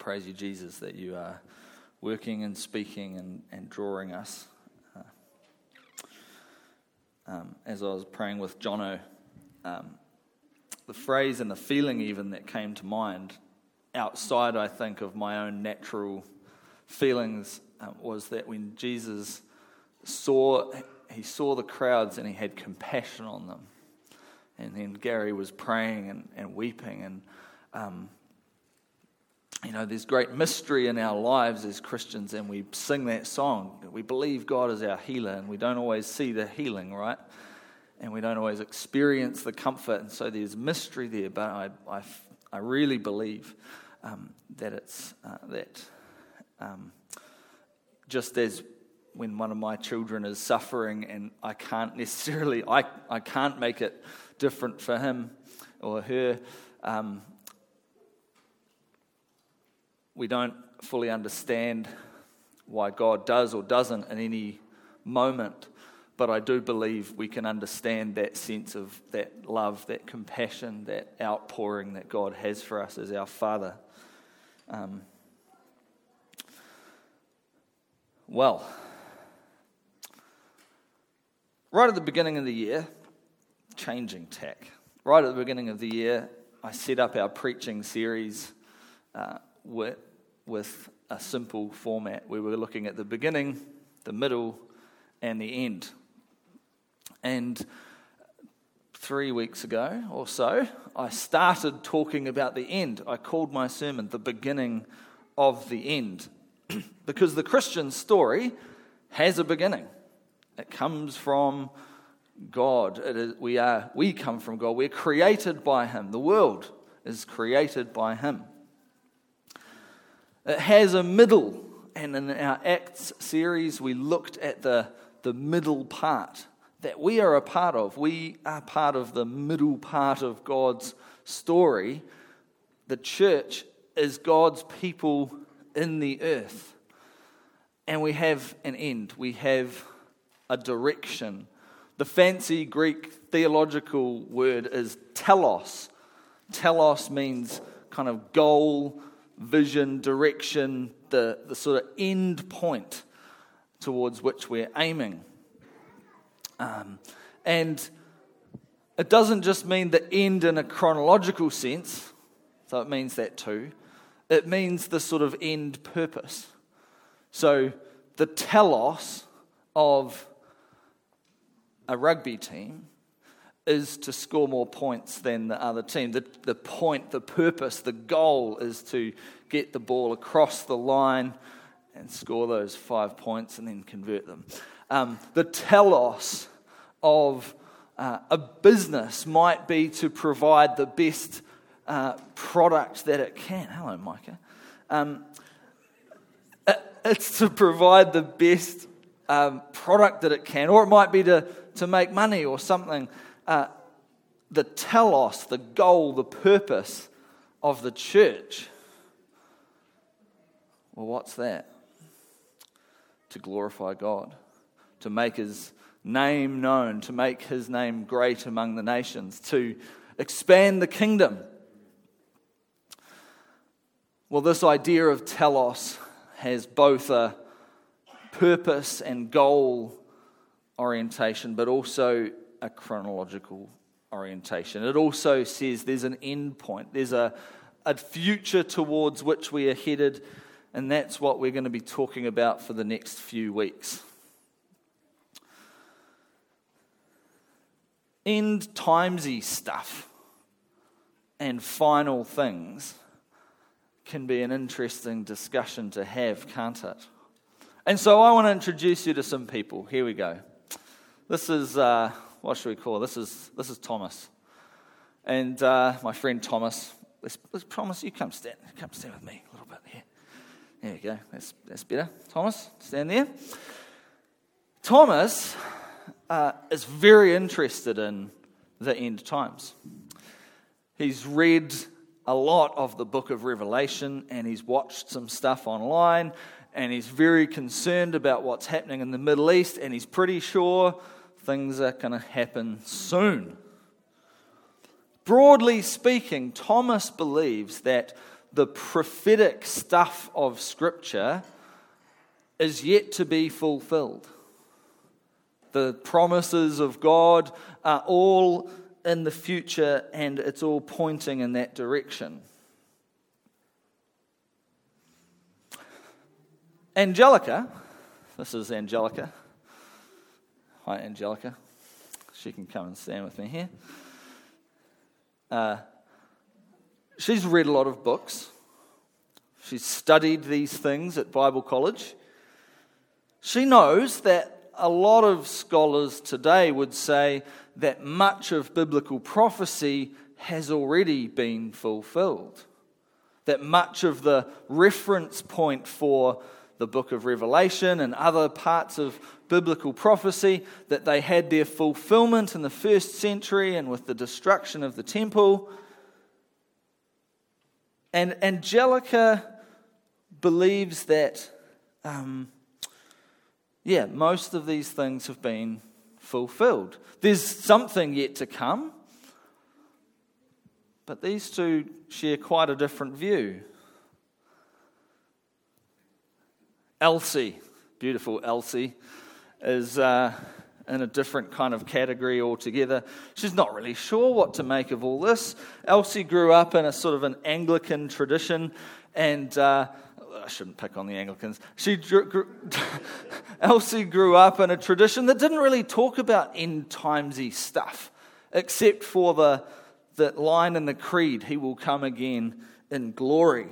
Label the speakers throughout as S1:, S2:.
S1: Praise you, Jesus, that you are working and speaking and, and drawing us. Uh, um, as I was praying with Jono, um, the phrase and the feeling even that came to mind outside, I think, of my own natural feelings um, was that when Jesus saw, he saw the crowds and he had compassion on them. And then Gary was praying and, and weeping. And, um, you know, there's great mystery in our lives as Christians, and we sing that song. We believe God is our healer, and we don't always see the healing, right? And we don't always experience the comfort. And so there's mystery there, but I, I, I really believe um, that it's uh, that um, just as when one of my children is suffering and I can't necessarily, I, I can't make it different for him or her. Um, we don't fully understand why God does or doesn't in any moment, but I do believe we can understand that sense of that love, that compassion, that outpouring that God has for us as our Father. Um, well, right at the beginning of the year, changing tack. Right at the beginning of the year, I set up our preaching series uh, with, with a simple format. We were looking at the beginning, the middle, and the end. And three weeks ago or so, I started talking about the end. I called my sermon The Beginning of the End. because the Christian story has a beginning. It comes from God. we, are, we come from God. We're created by Him. The world is created by Him. It has a middle, and in our Acts series, we looked at the, the middle part that we are a part of. We are part of the middle part of God's story. The church is God's people in the earth. And we have an end, we have a direction. The fancy Greek theological word is telos. Telos means kind of goal, vision, direction, the, the sort of end point towards which we're aiming. Um, and it doesn't just mean the end in a chronological sense, so it means that too it means the sort of end purpose. So the telos of a rugby team is to score more points than the other team. The, the point, the purpose, the goal is to get the ball across the line and score those five points and then convert them. Um, the telos of uh, a business might be to provide the best uh, product that it can. Hello, Micah. Um, it's to provide the best um, product that it can, or it might be to, to make money or something. Uh, the telos, the goal, the purpose of the church. Well, what's that? To glorify God, to make his name known, to make his name great among the nations, to expand the kingdom. Well, this idea of telos has both a purpose and goal orientation, but also a chronological orientation. It also says there's an end point, there's a, a future towards which we are headed, and that's what we're going to be talking about for the next few weeks. End timesy stuff and final things can be an interesting discussion to have, can't it? And so I want to introduce you to some people. Here we go. This is, uh, what should we call it? This is, this is Thomas. And uh, my friend Thomas, let's, let's promise you come stand, come stand with me a little bit here. There you go. That's, that's better. Thomas, stand there. Thomas uh, is very interested in the end times. He's read a lot of the book of Revelation and he's watched some stuff online and he's very concerned about what's happening in the Middle East and he's pretty sure things are going to happen soon. Broadly speaking, Thomas believes that the prophetic stuff of Scripture is yet to be fulfilled. The promises of God are all in the future and it's all pointing in that direction. Angelica, this is Angelica. Hi, Angelica. She can come and stand with me here. Uh, she's read a lot of books. She's studied these things at Bible college. She knows that a lot of scholars today would say that much of biblical prophecy has already been fulfilled. That much of the reference point for the book of Revelation and other parts of biblical prophecy, that they had their fulfillment in the first century and with the destruction of the temple. And Angelica believes that, um, yeah, most of these things have been fulfilled. There's something yet to come, but these two share quite a different view. Elsie, beautiful Elsie, is uh, in a different kind of category altogether. She's not really sure what to make of all this. Elsie grew up in a sort of an Anglican tradition, and uh, I shouldn't pick on the Anglicans. She grew, Elsie grew up in a tradition that didn't really talk about end timesy stuff, except for the, the line in the creed, He will come again in glory.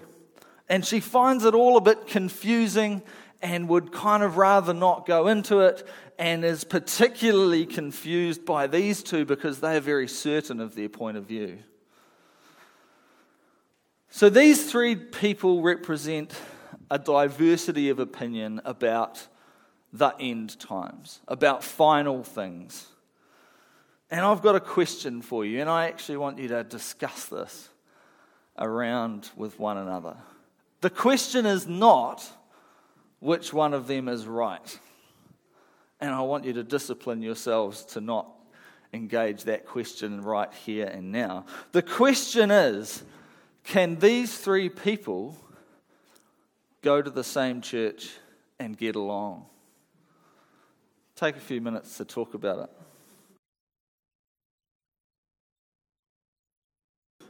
S1: And she finds it all a bit confusing and would kind of rather not go into it and is particularly confused by these two because they are very certain of their point of view. So these three people represent a diversity of opinion about the end times, about final things. And I've got a question for you, and I actually want you to discuss this around with one another. The question is not which one of them is right. And I want you to discipline yourselves to not engage that question right here and now. The question is can these three people go to the same church and get along? Take a few minutes to talk about it.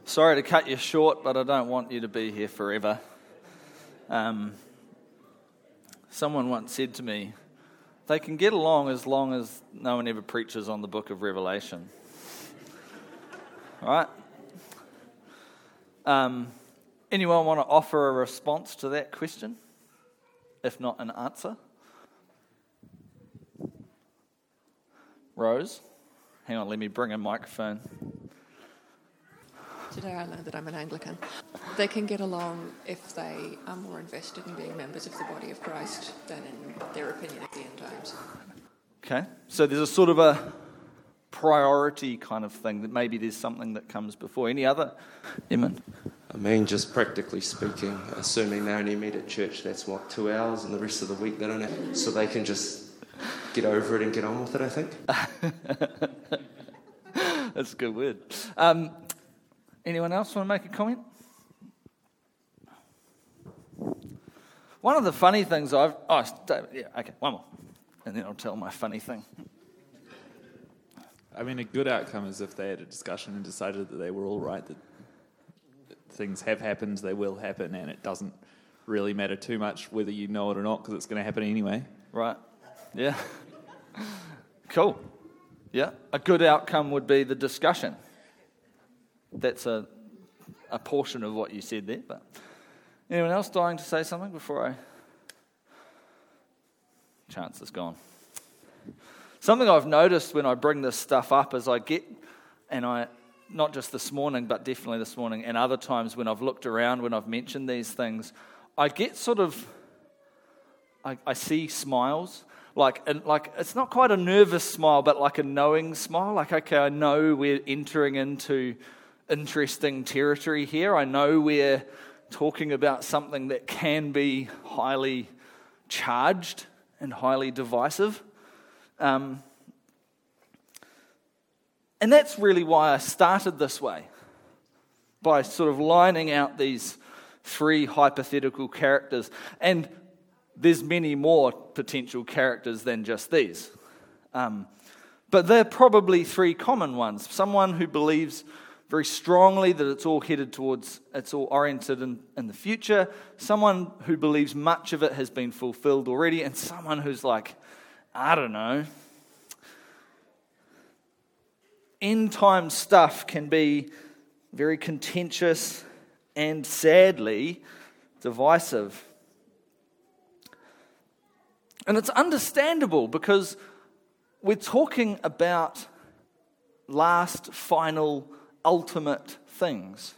S1: Sorry to cut you short, but I don't want you to be here forever. Um, someone once said to me, they can get along as long as no one ever preaches on the book of Revelation. Right? Um, anyone want to offer a response to that question? If not an answer? Rose? Hang on, let me bring a microphone.
S2: Today I learned that I'm an Anglican. They can get along if they are more invested in being members of the body of Christ than in their opinion at the end times.
S1: Okay, so there's a sort of a priority kind of thing that maybe there's something that comes before. Any other? Eamon?
S3: I mean, just practically speaking, assuming they only meet at church, that's what, two hours, and the rest of the week they don't have. So they can just get over it and get on with it, I think.
S1: that's a good word. Um, Anyone else want to make a comment? One of the funny things I've. Oh, David, yeah, okay, one more. And then I'll tell my funny thing.
S4: I mean, a good outcome is if they had a discussion and decided that they were all right, that things have happened, they will happen, and it doesn't really matter too much whether you know it or not because it's going to happen anyway.
S1: Right. Yeah. cool. Yeah. A good outcome would be the discussion that's a, a portion of what you said there. But anyone else dying to say something before I? Chance is gone. Something I've noticed when I bring this stuff up is I get, and I, not just this morning, but definitely this morning, and other times when I've looked around, when I've mentioned these things, I get sort of, I, I see smiles. Like, and like, it's not quite a nervous smile, but like a knowing smile. Like, okay, I know we're entering into interesting territory here. I know we're talking about something that can be highly charged and highly divisive. Um, and that's really why I started this way by sort of lining out these three hypothetical characters. And there's many more potential characters than just these. Um, but they're probably three common ones. Someone who believes very strongly that it's all headed towards, it's all oriented in, in the future, someone who believes much of it has been fulfilled already, and someone who's like, I don't know. End time stuff can be very contentious and sadly divisive. And it's understandable because we're talking about last, final, ultimate things.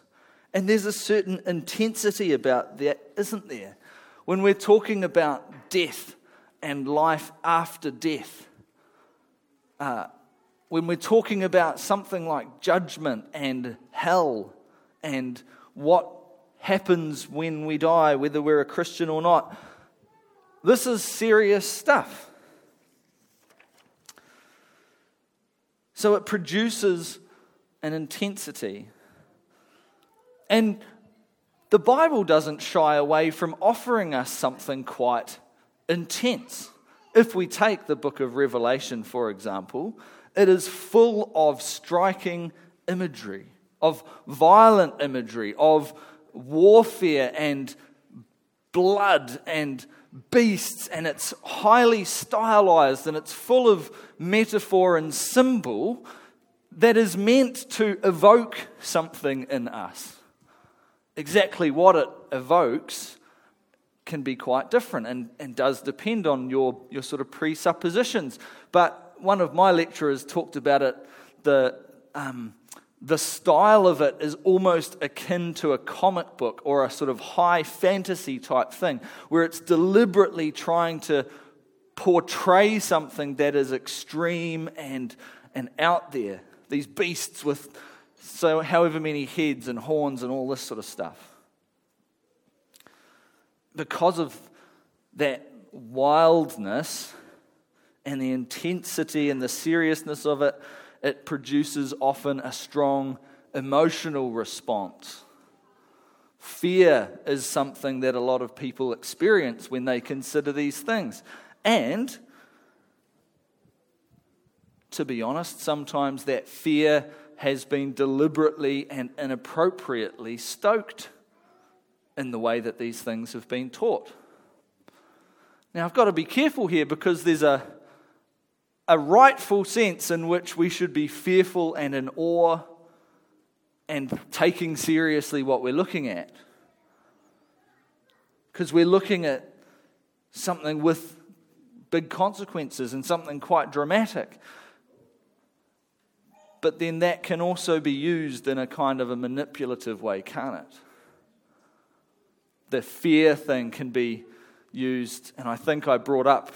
S1: And there's a certain intensity about that, isn't there? When we're talking about death and life after death, uh, when we're talking about something like judgment and hell and what happens when we die, whether we're a Christian or not, this is serious stuff. So it produces an intensity. And the Bible doesn't shy away from offering us something quite intense. If we take the book of Revelation, for example, it is full of striking imagery, of violent imagery, of warfare and blood and beasts, and it's highly stylized and it's full of metaphor and symbol that is meant to evoke something in us. Exactly what it evokes can be quite different and, and does depend on your, your sort of presuppositions. But one of my lecturers talked about it, the, um, the style of it is almost akin to a comic book or a sort of high fantasy type thing, where it's deliberately trying to portray something that is extreme and, and out there these beasts with so however many heads and horns and all this sort of stuff. Because of that wildness and the intensity and the seriousness of it, it produces often a strong emotional response. Fear is something that a lot of people experience when they consider these things. And to be honest, sometimes that fear has been deliberately and inappropriately stoked in the way that these things have been taught. Now, I've got to be careful here because there's a, a rightful sense in which we should be fearful and in awe and taking seriously what we're looking at. Because we're looking at something with big consequences and something quite dramatic but then that can also be used in a kind of a manipulative way, can't it? The fear thing can be used, and I think I brought up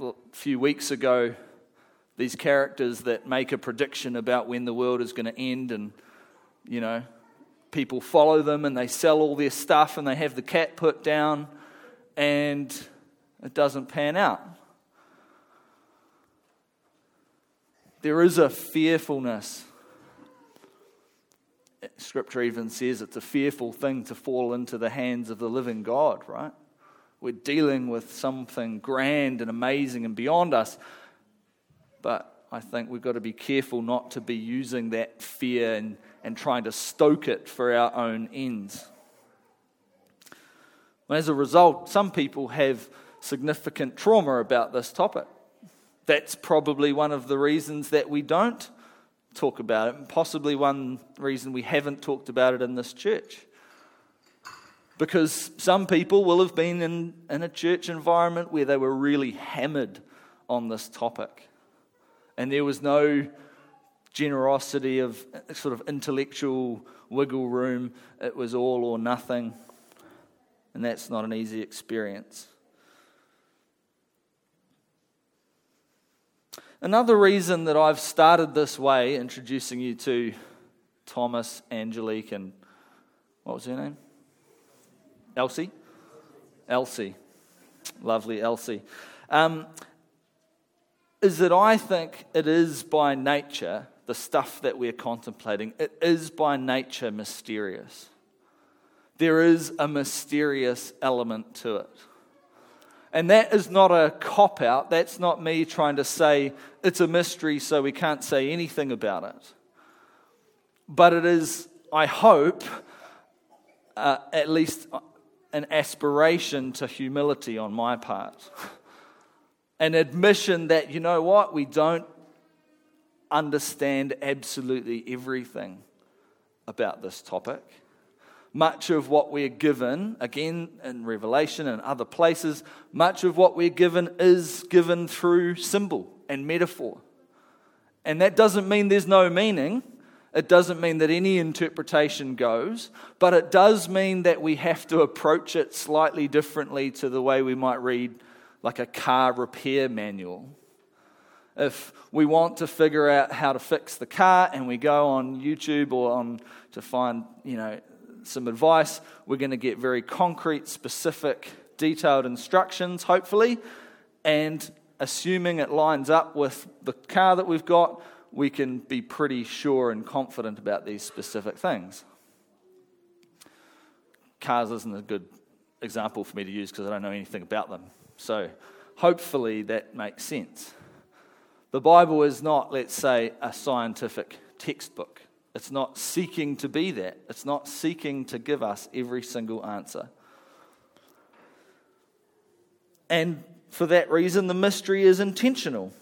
S1: a few weeks ago these characters that make a prediction about when the world is going to end, and you know, people follow them and they sell all their stuff and they have the cat put down, and it doesn't pan out. There is a fearfulness. Scripture even says it's a fearful thing to fall into the hands of the living God, right? We're dealing with something grand and amazing and beyond us. But I think we've got to be careful not to be using that fear and, and trying to stoke it for our own ends. as a result, some people have significant trauma about this topic. That's probably one of the reasons that we don't talk about it, and possibly one reason we haven't talked about it in this church. Because some people will have been in, in a church environment where they were really hammered on this topic. And there was no generosity of sort of intellectual wiggle room. It was all or nothing. And that's not an easy experience. Another reason that I've started this way, introducing you to Thomas, Angelique, and what was her name? Elsie? Elsie. Lovely Elsie. Um, is that I think it is by nature, the stuff that we're contemplating, it is by nature mysterious. There is a mysterious element to it. And that is not a cop out. That's not me trying to say it's a mystery so we can't say anything about it. But it is, I hope, uh, at least an aspiration to humility on my part. An admission that, you know what, we don't understand absolutely everything about this topic. Much of what we're given, again in Revelation and other places, much of what we're given is given through symbol and metaphor. And that doesn't mean there's no meaning. It doesn't mean that any interpretation goes, but it does mean that we have to approach it slightly differently to the way we might read like a car repair manual. If we want to figure out how to fix the car and we go on YouTube or on to find, you know, some advice, we're going to get very concrete, specific, detailed instructions, hopefully, and assuming it lines up with the car that we've got, we can be pretty sure and confident about these specific things. Cars isn't a good example for me to use because I don't know anything about them. So hopefully that makes sense. The Bible is not, let's say, a scientific textbook. It's not seeking to be that. It's not seeking to give us every single answer. And for that reason, the mystery is intentional.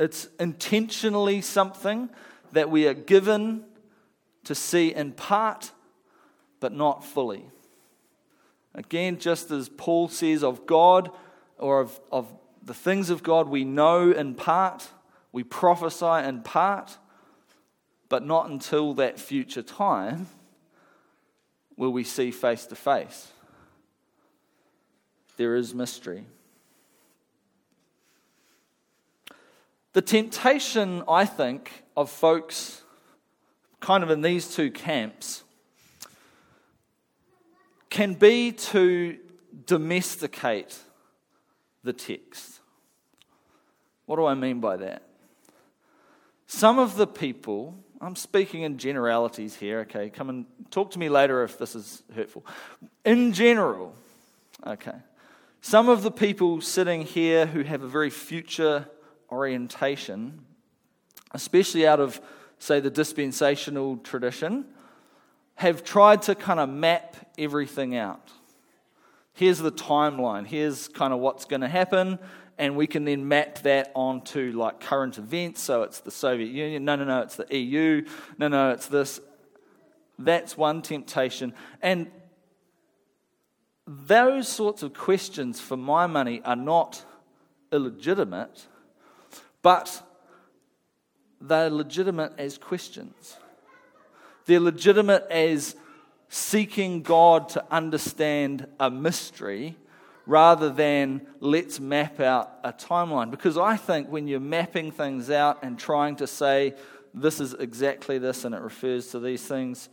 S1: It's intentionally something that we are given to see in part, but not fully. Again, just as Paul says of God or of, of the things of God, we know in part, we prophesy in part, but not until that future time will we see face to face. There is mystery. The temptation, I think, of folks kind of in these two camps can be to domesticate the text. What do I mean by that? Some of the people, I'm speaking in generalities here, okay? Come and talk to me later if this is hurtful. In general, okay, some of the people sitting here who have a very future orientation, especially out of, say, the dispensational tradition, have tried to kind of map everything out. Here's the timeline, here's kind of what's going to happen, and we can then map that onto like current events. So it's the Soviet Union, no, no, no, it's the EU, no, no, it's this. That's one temptation. And those sorts of questions, for my money, are not illegitimate but they're legitimate as questions. They're legitimate as seeking God to understand a mystery rather than let's map out a timeline. Because I think when you're mapping things out and trying to say this is exactly this and it refers to these things,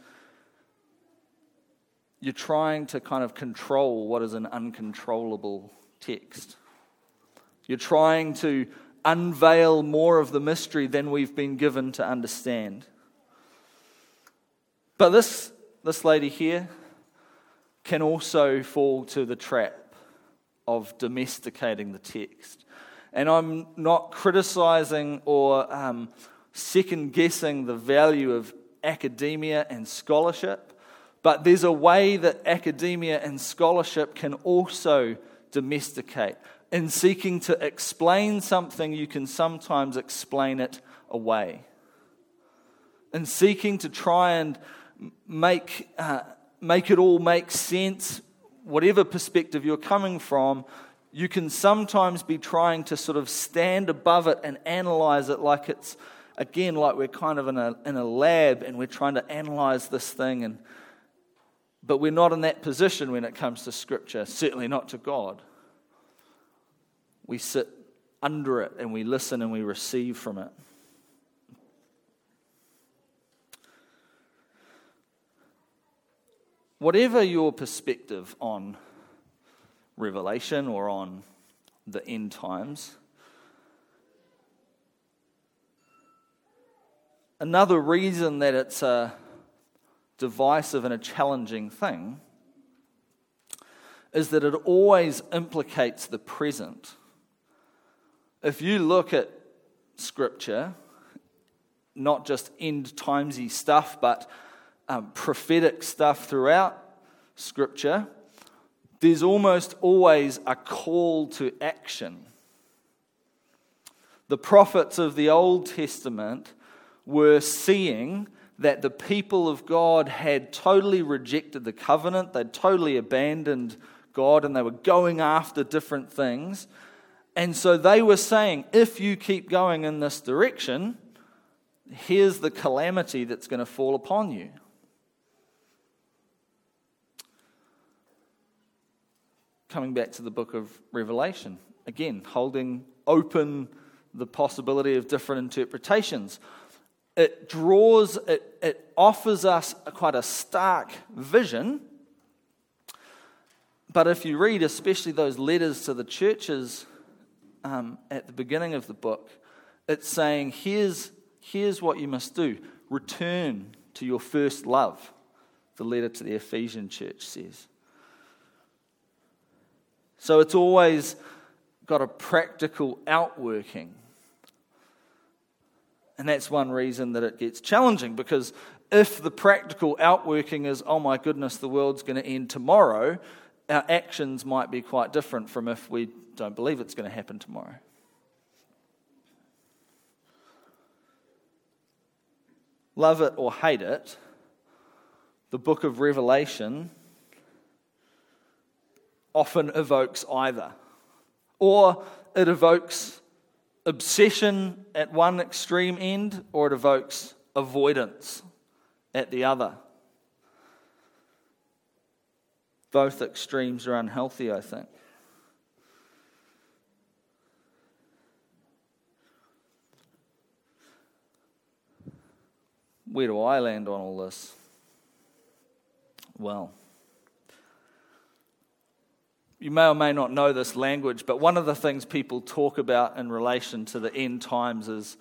S1: you're trying to kind of control what is an uncontrollable text. You're trying to unveil more of the mystery than we've been given to understand. But this, this lady here can also fall to the trap of domesticating the text. And I'm not criticizing or um, second guessing the value of academia and scholarship, but there's a way that academia and scholarship can also domesticate in seeking to explain something, you can sometimes explain it away. In seeking to try and make, uh, make it all make sense, whatever perspective you're coming from, you can sometimes be trying to sort of stand above it and analyze it like it's, again, like we're kind of in a, in a lab and we're trying to analyze this thing. And, but we're not in that position when it comes to Scripture, certainly not to God. We sit under it and we listen and we receive from it. Whatever your perspective on Revelation or on the end times, another reason that it's a divisive and a challenging thing is that it always implicates the present. If you look at Scripture, not just end timesy stuff, but um, prophetic stuff throughout Scripture, there's almost always a call to action. The prophets of the Old Testament were seeing that the people of God had totally rejected the covenant, they'd totally abandoned God, and they were going after different things. And so they were saying, if you keep going in this direction, here's the calamity that's going to fall upon you. Coming back to the book of Revelation, again, holding open the possibility of different interpretations. It draws, it, it offers us a, quite a stark vision. But if you read, especially those letters to the churches um, at the beginning of the book, it's saying, here's, here's what you must do return to your first love, the letter to the Ephesian church says. So it's always got a practical outworking. And that's one reason that it gets challenging because if the practical outworking is, oh my goodness, the world's going to end tomorrow, our actions might be quite different from if we don't believe it's going to happen tomorrow. Love it or hate it, the book of Revelation often evokes either. Or it evokes obsession at one extreme end, or it evokes avoidance at the other. Both extremes are unhealthy, I think. Where do I land on all this? Well, you may or may not know this language, but one of the things people talk about in relation to the end times is,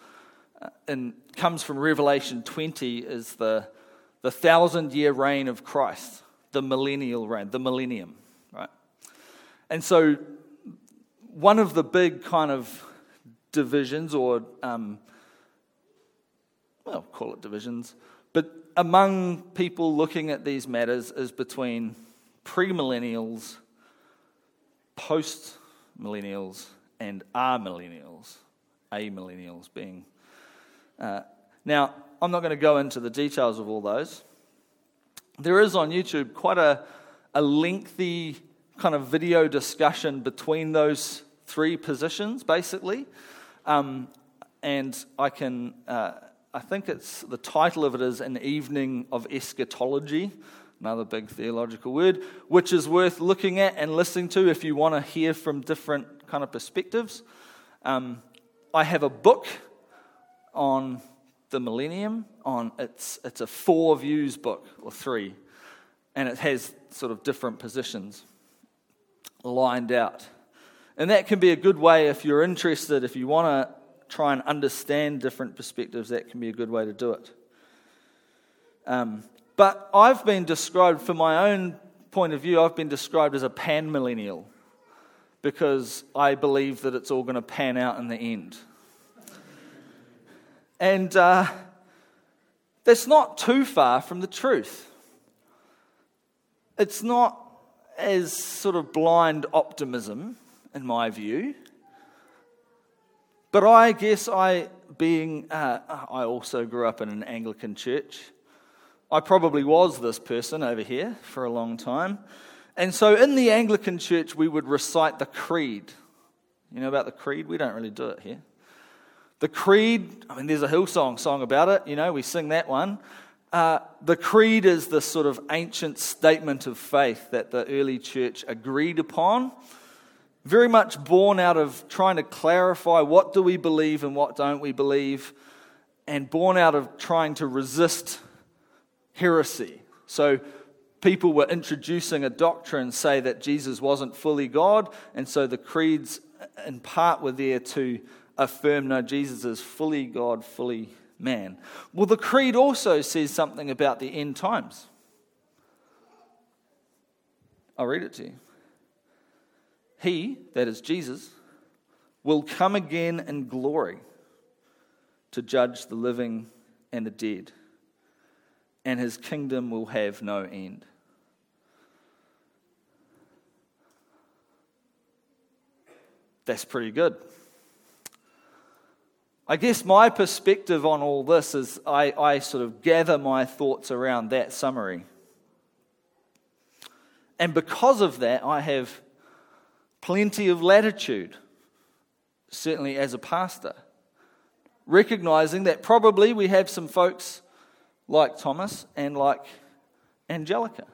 S1: uh, and comes from Revelation 20, is the, the thousand year reign of Christ, the millennial reign, the millennium, right? And so, one of the big kind of divisions, or um, well, call it divisions, but among people looking at these matters is between premillennials post millennials and amillennials, a millennials being. Uh, now, I'm not going to go into the details of all those. There is on YouTube quite a, a lengthy kind of video discussion between those three positions, basically. Um, and I can, uh, I think it's the title of it is An Evening of Eschatology another big theological word, which is worth looking at and listening to if you want to hear from different kind of perspectives. Um, I have a book on the millennium. On it's it's a four views book or three, and it has sort of different positions lined out, and that can be a good way if you're interested. If you want to try and understand different perspectives, that can be a good way to do it. Um, but I've been described, from my own point of view, I've been described as a pan millennial because I believe that it's all going to pan out in the end. And uh, that's not too far from the truth. It's not as sort of blind optimism, in my view. But I guess I, being, uh, I also grew up in an Anglican church. I probably was this person over here for a long time. And so in the Anglican church, we would recite the creed. You know about the creed? We don't really do it here. The creed, I mean, there's a Hillsong song about it, you know, we sing that one. Uh, the creed is the sort of ancient statement of faith that the early church agreed upon, very much born out of trying to clarify what do we believe and what don't we believe, and born out of trying to resist heresy. So people were introducing a doctrine, say that Jesus wasn't fully God, and so the creeds in part were there to affirm no, Jesus is fully God, fully man. Well, the Creed also says something about the end times. I'll read it to you. He, that is Jesus, will come again in glory to judge the living and the dead, and his kingdom will have no end. That's pretty good. I guess my perspective on all this is I, I sort of gather my thoughts around that summary. And because of that, I have plenty of latitude, certainly as a pastor, recognizing that probably we have some folks like Thomas and like Angelica,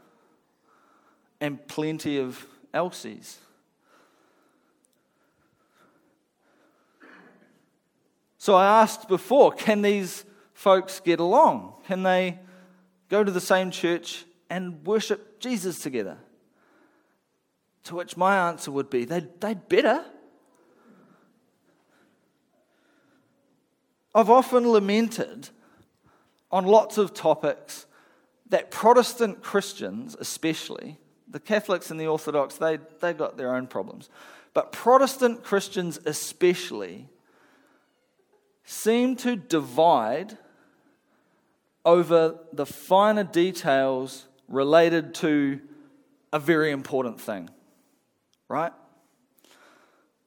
S1: and plenty of Elsies. So I asked before can these folks get along? Can they go to the same church and worship Jesus together? To which my answer would be they'd, they'd better. I've often lamented on lots of topics that Protestant Christians, especially, the Catholics and the Orthodox, they, they've got their own problems. But Protestant Christians, especially, seem to divide over the finer details related to a very important thing, right?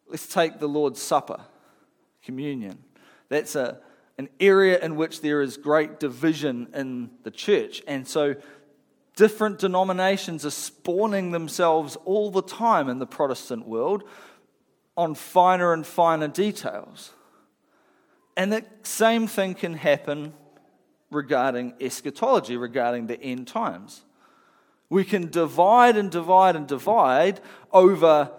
S1: Let's take the Lord's Supper, communion. That's a, an area in which there is great division in the church. And so different denominations are spawning themselves all the time in the Protestant world on finer and finer details. And the same thing can happen regarding eschatology, regarding the end times. We can divide and divide and divide over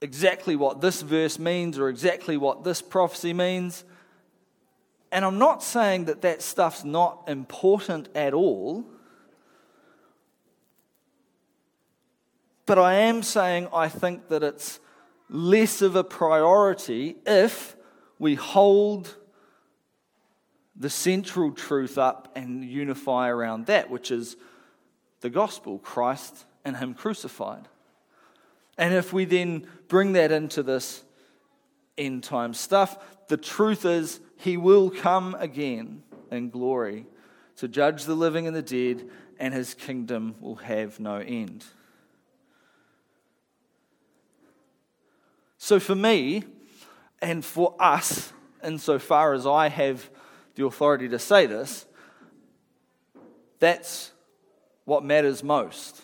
S1: exactly what this verse means or exactly what this prophecy means. And I'm not saying that that stuff's not important at all. But I am saying I think that it's less of a priority if we hold the central truth up and unify around that, which is the gospel, Christ and Him crucified. And if we then bring that into this end time stuff, the truth is He will come again in glory to judge the living and the dead, and His kingdom will have no end. So for me, and for us, insofar as I have the authority to say this, that's what matters most.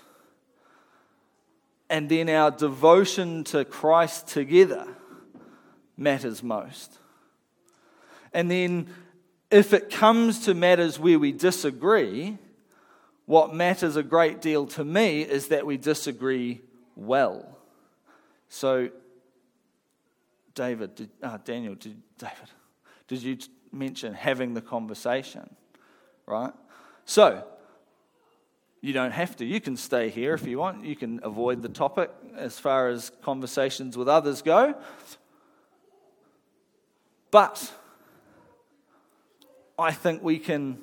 S1: And then our devotion to Christ together matters most. And then, if it comes to matters where we disagree, what matters a great deal to me is that we disagree well. So, David, did, uh, Daniel, did, David, did you mention having the conversation? Right? So, you don't have to. You can stay here if you want. You can avoid the topic as far as conversations with others go. But I think we can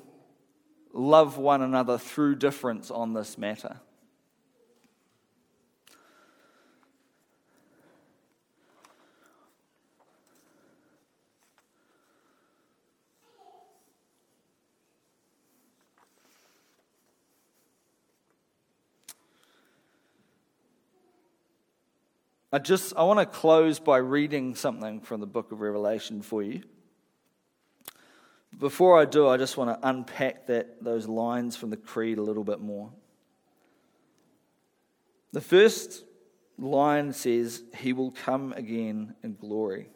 S1: love one another through difference on this matter. I just I want to close by reading something from the book of Revelation for you. Before I do, I just want to unpack that those lines from the creed a little bit more. The first line says, He will come again in glory.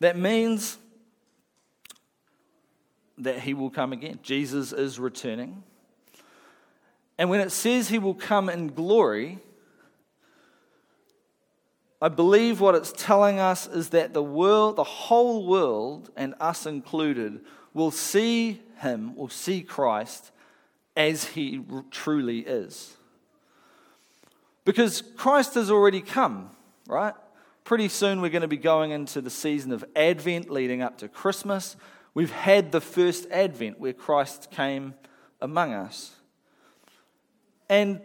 S1: That means that He will come again. Jesus is returning. And when it says He will come in glory, I believe what it's telling us is that the world, the whole world, and us included, will see him, will see Christ as he truly is. Because Christ has already come, right? Pretty soon, we're going to be going into the season of Advent leading up to Christmas. We've had the first Advent where Christ came among us. And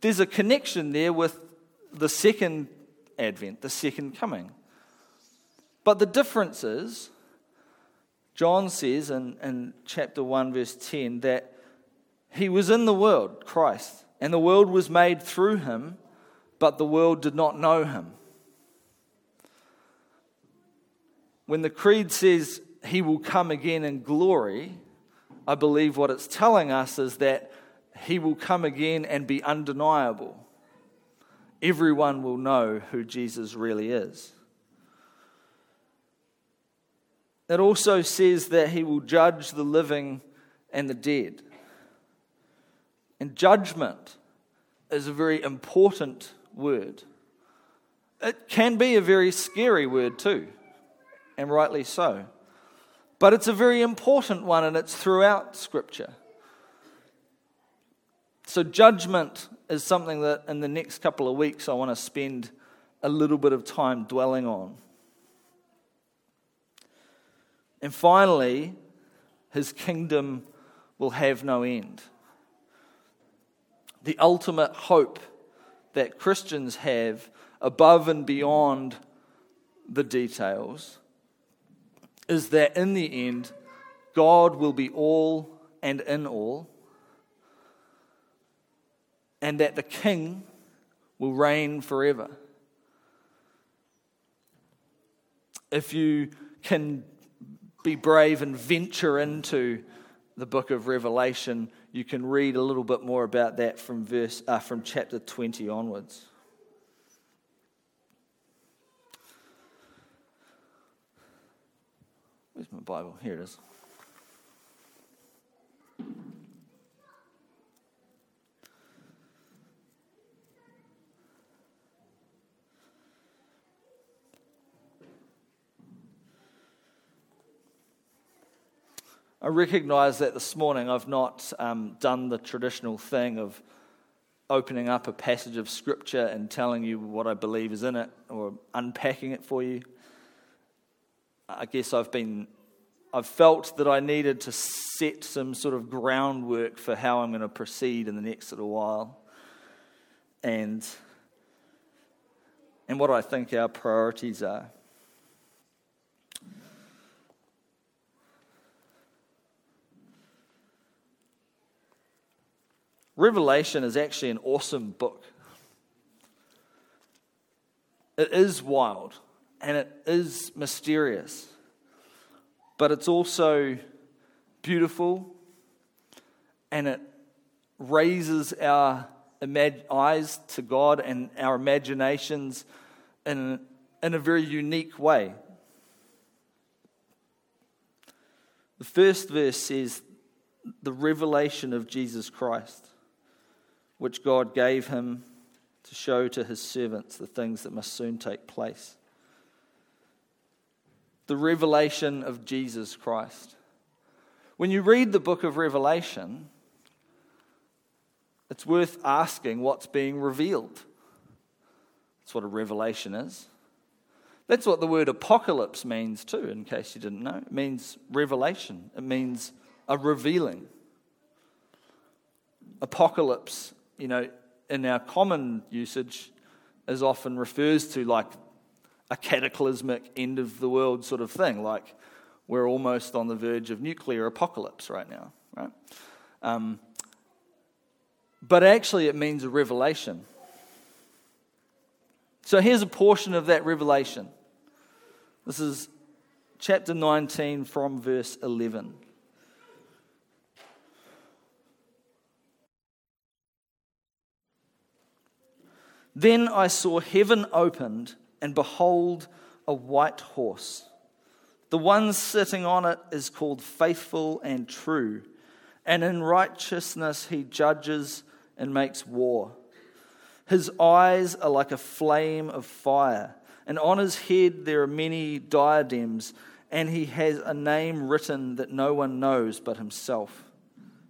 S1: there's a connection there with the second Advent, the second coming. But the difference is, John says in, in chapter 1, verse 10, that he was in the world, Christ, and the world was made through him, but the world did not know him. When the Creed says he will come again in glory, I believe what it's telling us is that he will come again and be undeniable. Everyone will know who Jesus really is. It also says that he will judge the living and the dead. And judgment is a very important word. It can be a very scary word too, and rightly so. But it's a very important one, and it's throughout Scripture. So, judgment is something that in the next couple of weeks I want to spend a little bit of time dwelling on. And finally, his kingdom will have no end. The ultimate hope that Christians have above and beyond the details is that in the end, God will be all and in all and that the king will reign forever. If you can be brave and venture into the book of Revelation, you can read a little bit more about that from verse uh, from chapter 20 onwards. Where's my Bible? Here it is. I recognize that this morning I've not um, done the traditional thing of opening up a passage of scripture and telling you what I believe is in it or unpacking it for you. I guess I've been, I've felt that I needed to set some sort of groundwork for how I'm going to proceed in the next little while. And, and what I think our priorities are. Revelation is actually an awesome book. It is wild and it is mysterious, but it's also beautiful and it raises our eyes to God and our imaginations in, in a very unique way. The first verse says, the revelation of Jesus Christ which God gave him to show to his servants the things that must soon take place. The revelation of Jesus Christ. When you read the book of Revelation, it's worth asking what's being revealed. That's what a revelation is. That's what the word apocalypse means, too, in case you didn't know. It means revelation, it means a revealing. Apocalypse you know, in our common usage, as often refers to like a cataclysmic end of the world sort of thing, like we're almost on the verge of nuclear apocalypse right now, right? Um, but actually, it means a revelation. So here's a portion of that revelation. This is chapter 19 from verse 11. Then I saw heaven opened, and behold, a white horse. The one sitting on it is called Faithful and True, and in righteousness he judges and makes war. His eyes are like a flame of fire, and on his head there are many diadems, and he has a name written that no one knows but himself.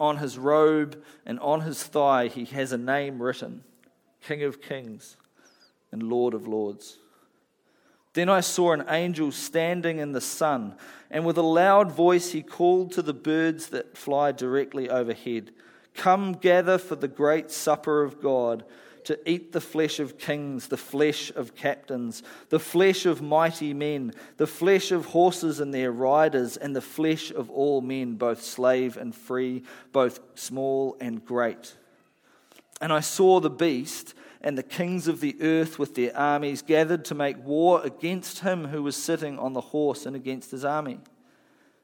S1: On his robe and on his thigh he has a name written King of Kings and Lord of Lords. Then I saw an angel standing in the sun, and with a loud voice he called to the birds that fly directly overhead Come gather for the great supper of God, to eat the flesh of kings, the flesh of captains, the flesh of mighty men, the flesh of horses and their riders, and the flesh of all men, both slave and free, both small and great. And I saw the beast and the kings of the earth with their armies gathered to make war against him who was sitting on the horse and against his army.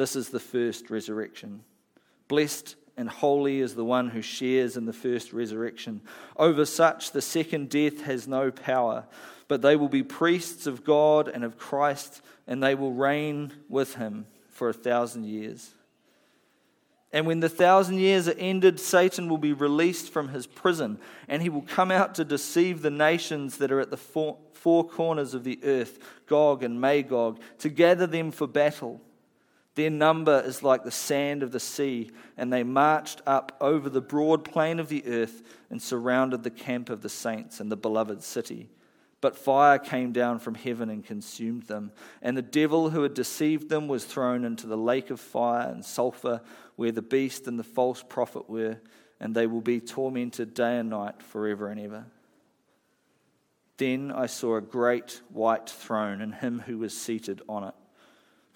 S1: This is the first resurrection. Blessed and holy is the one who shares in the first resurrection. Over such, the second death has no power, but they will be priests of God and of Christ, and they will reign with him for a thousand years. And when the thousand years are ended, Satan will be released from his prison, and he will come out to deceive the nations that are at the four, four corners of the earth, Gog and Magog, to gather them for battle. Their number is like the sand of the sea, and they marched up over the broad plain of the earth and surrounded the camp of the saints and the beloved city. But fire came down from heaven and consumed them, and the devil who had deceived them was thrown into the lake of fire and sulfur, where the beast and the false prophet were, and they will be tormented day and night forever and ever. Then I saw a great white throne and him who was seated on it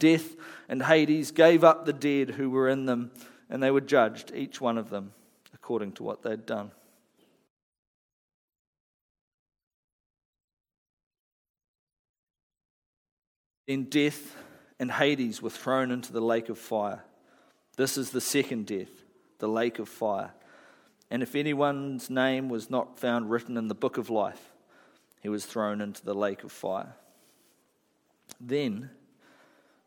S1: Death and Hades gave up the dead who were in them, and they were judged, each one of them, according to what they'd done. Then death and Hades were thrown into the lake of fire. This is the second death, the lake of fire. And if anyone's name was not found written in the book of life, he was thrown into the lake of fire. Then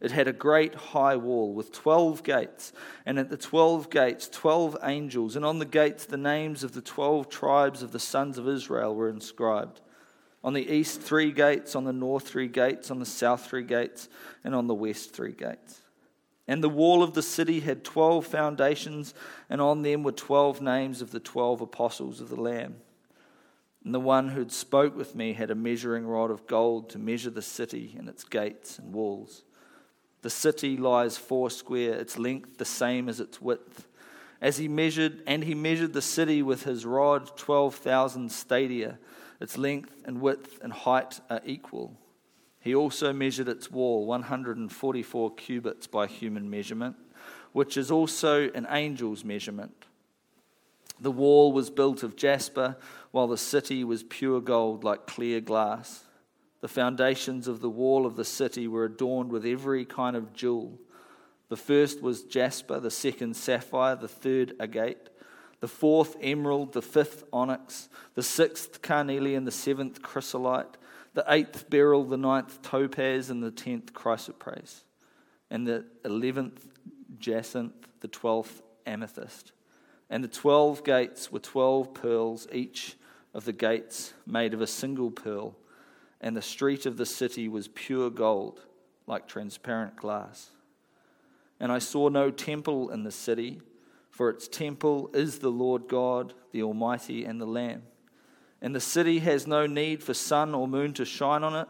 S1: It had a great high wall with twelve gates, and at the twelve gates, twelve angels, and on the gates, the names of the twelve tribes of the sons of Israel were inscribed. On the east, three gates, on the north, three gates, on the south, three gates, and on the west, three gates. And the wall of the city had twelve foundations, and on them were twelve names of the twelve apostles of the Lamb. And the one who had spoke with me had a measuring rod of gold to measure the city and its gates and walls. The city lies foursquare, its length the same as its width. As he measured, and he measured the city with his rod, 12,000 stadia. Its length and width and height are equal. He also measured its wall, 144 cubits by human measurement, which is also an angel's measurement. The wall was built of jasper, while the city was pure gold like clear glass. The foundations of the wall of the city were adorned with every kind of jewel. The first was jasper, the second sapphire, the third agate, the fourth emerald, the fifth onyx, the sixth carnelian, the seventh chrysolite, the eighth beryl, the ninth topaz, and the tenth chrysoprase, and the eleventh jacinth, the twelfth amethyst. And the twelve gates were twelve pearls, each of the gates made of a single pearl and the street of the city was pure gold, like transparent glass. And I saw no temple in the city, for its temple is the Lord God, the Almighty, and the Lamb. And the city has no need for sun or moon to shine on it,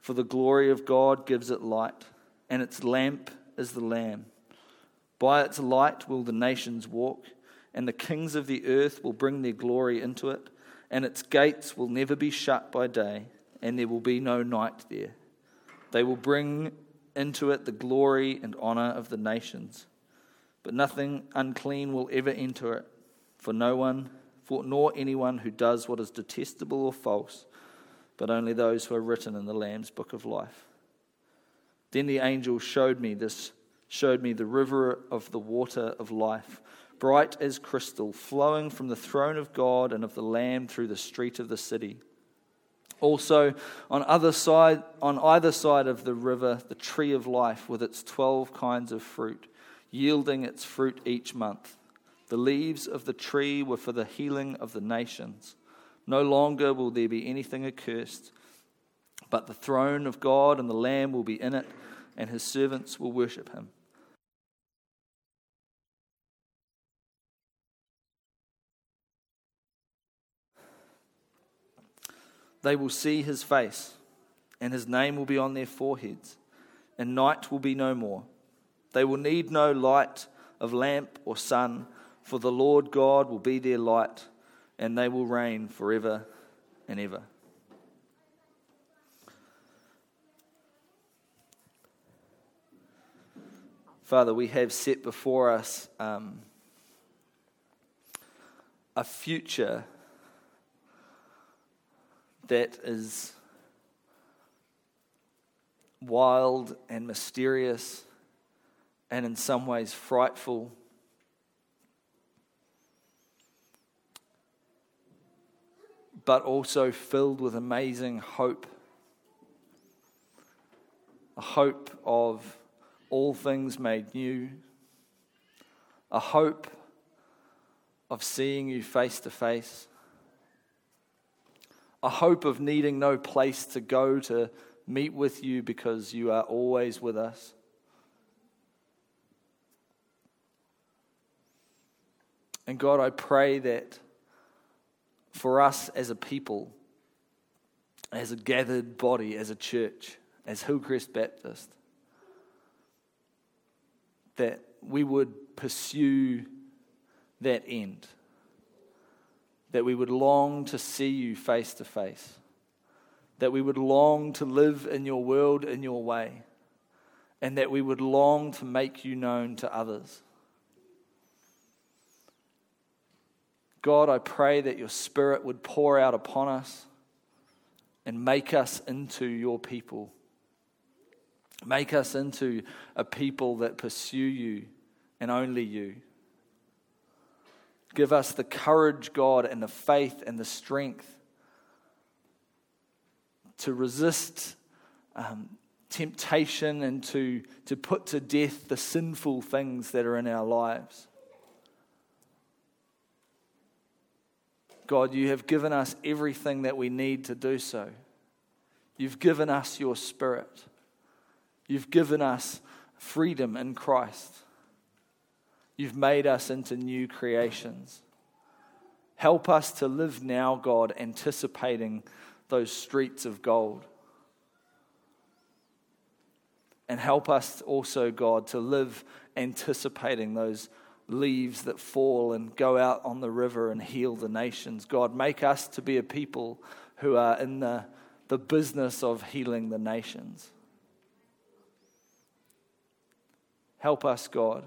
S1: for the glory of God gives it light, and its lamp is the Lamb. By its light will the nations walk, and the kings of the earth will bring their glory into it, and its gates will never be shut by day and there will be no night there. They will bring into it the glory and honor of the nations. But nothing unclean will ever enter it, for no one, for nor anyone who does what is detestable or false, but only those who are written in the Lamb's book of life. Then the angel showed me this, showed me the river of the water of life, bright as crystal, flowing from the throne of God and of the Lamb through the street of the city. Also, on, other side, on either side of the river, the tree of life with its 12 kinds of fruit, yielding its fruit each month. The leaves of the tree were for the healing of the nations. No longer will there be anything accursed, but the throne of God and the Lamb will be in it, and his servants will worship him. They will see his face, and his name will be on their foreheads, and night will be no more. They will need no light of lamp or sun, for the Lord God will be their light, and they will reign forever and ever. Father, we have set before us um, a future that is wild and mysterious and in some ways frightful. But also filled with amazing hope. A hope of all things made new. A hope of seeing you face to face a hope of needing no place to go to meet with you because you are always with us. And God, I pray that for us as a people, as a gathered body, as a church, as Hillcrest Baptist, that we would pursue that end, that we would long to see you face to face, that we would long to live in your world in your way, and that we would long to make you known to others. God, I pray that your Spirit would pour out upon us and make us into your people. Make us into a people that pursue you and only you. Give us the courage, God, and the faith and the strength to resist um, temptation and to, to put to death the sinful things that are in our lives. God, you have given us everything that we need to do so. You've given us your spirit. You've given us freedom in Christ. You've made us into new creations. Help us to live now, God, anticipating those streets of gold. And help us also, God, to live anticipating those leaves that fall and go out on the river and heal the nations. God, make us to be a people who are in the, the business of healing the nations. Help us, God.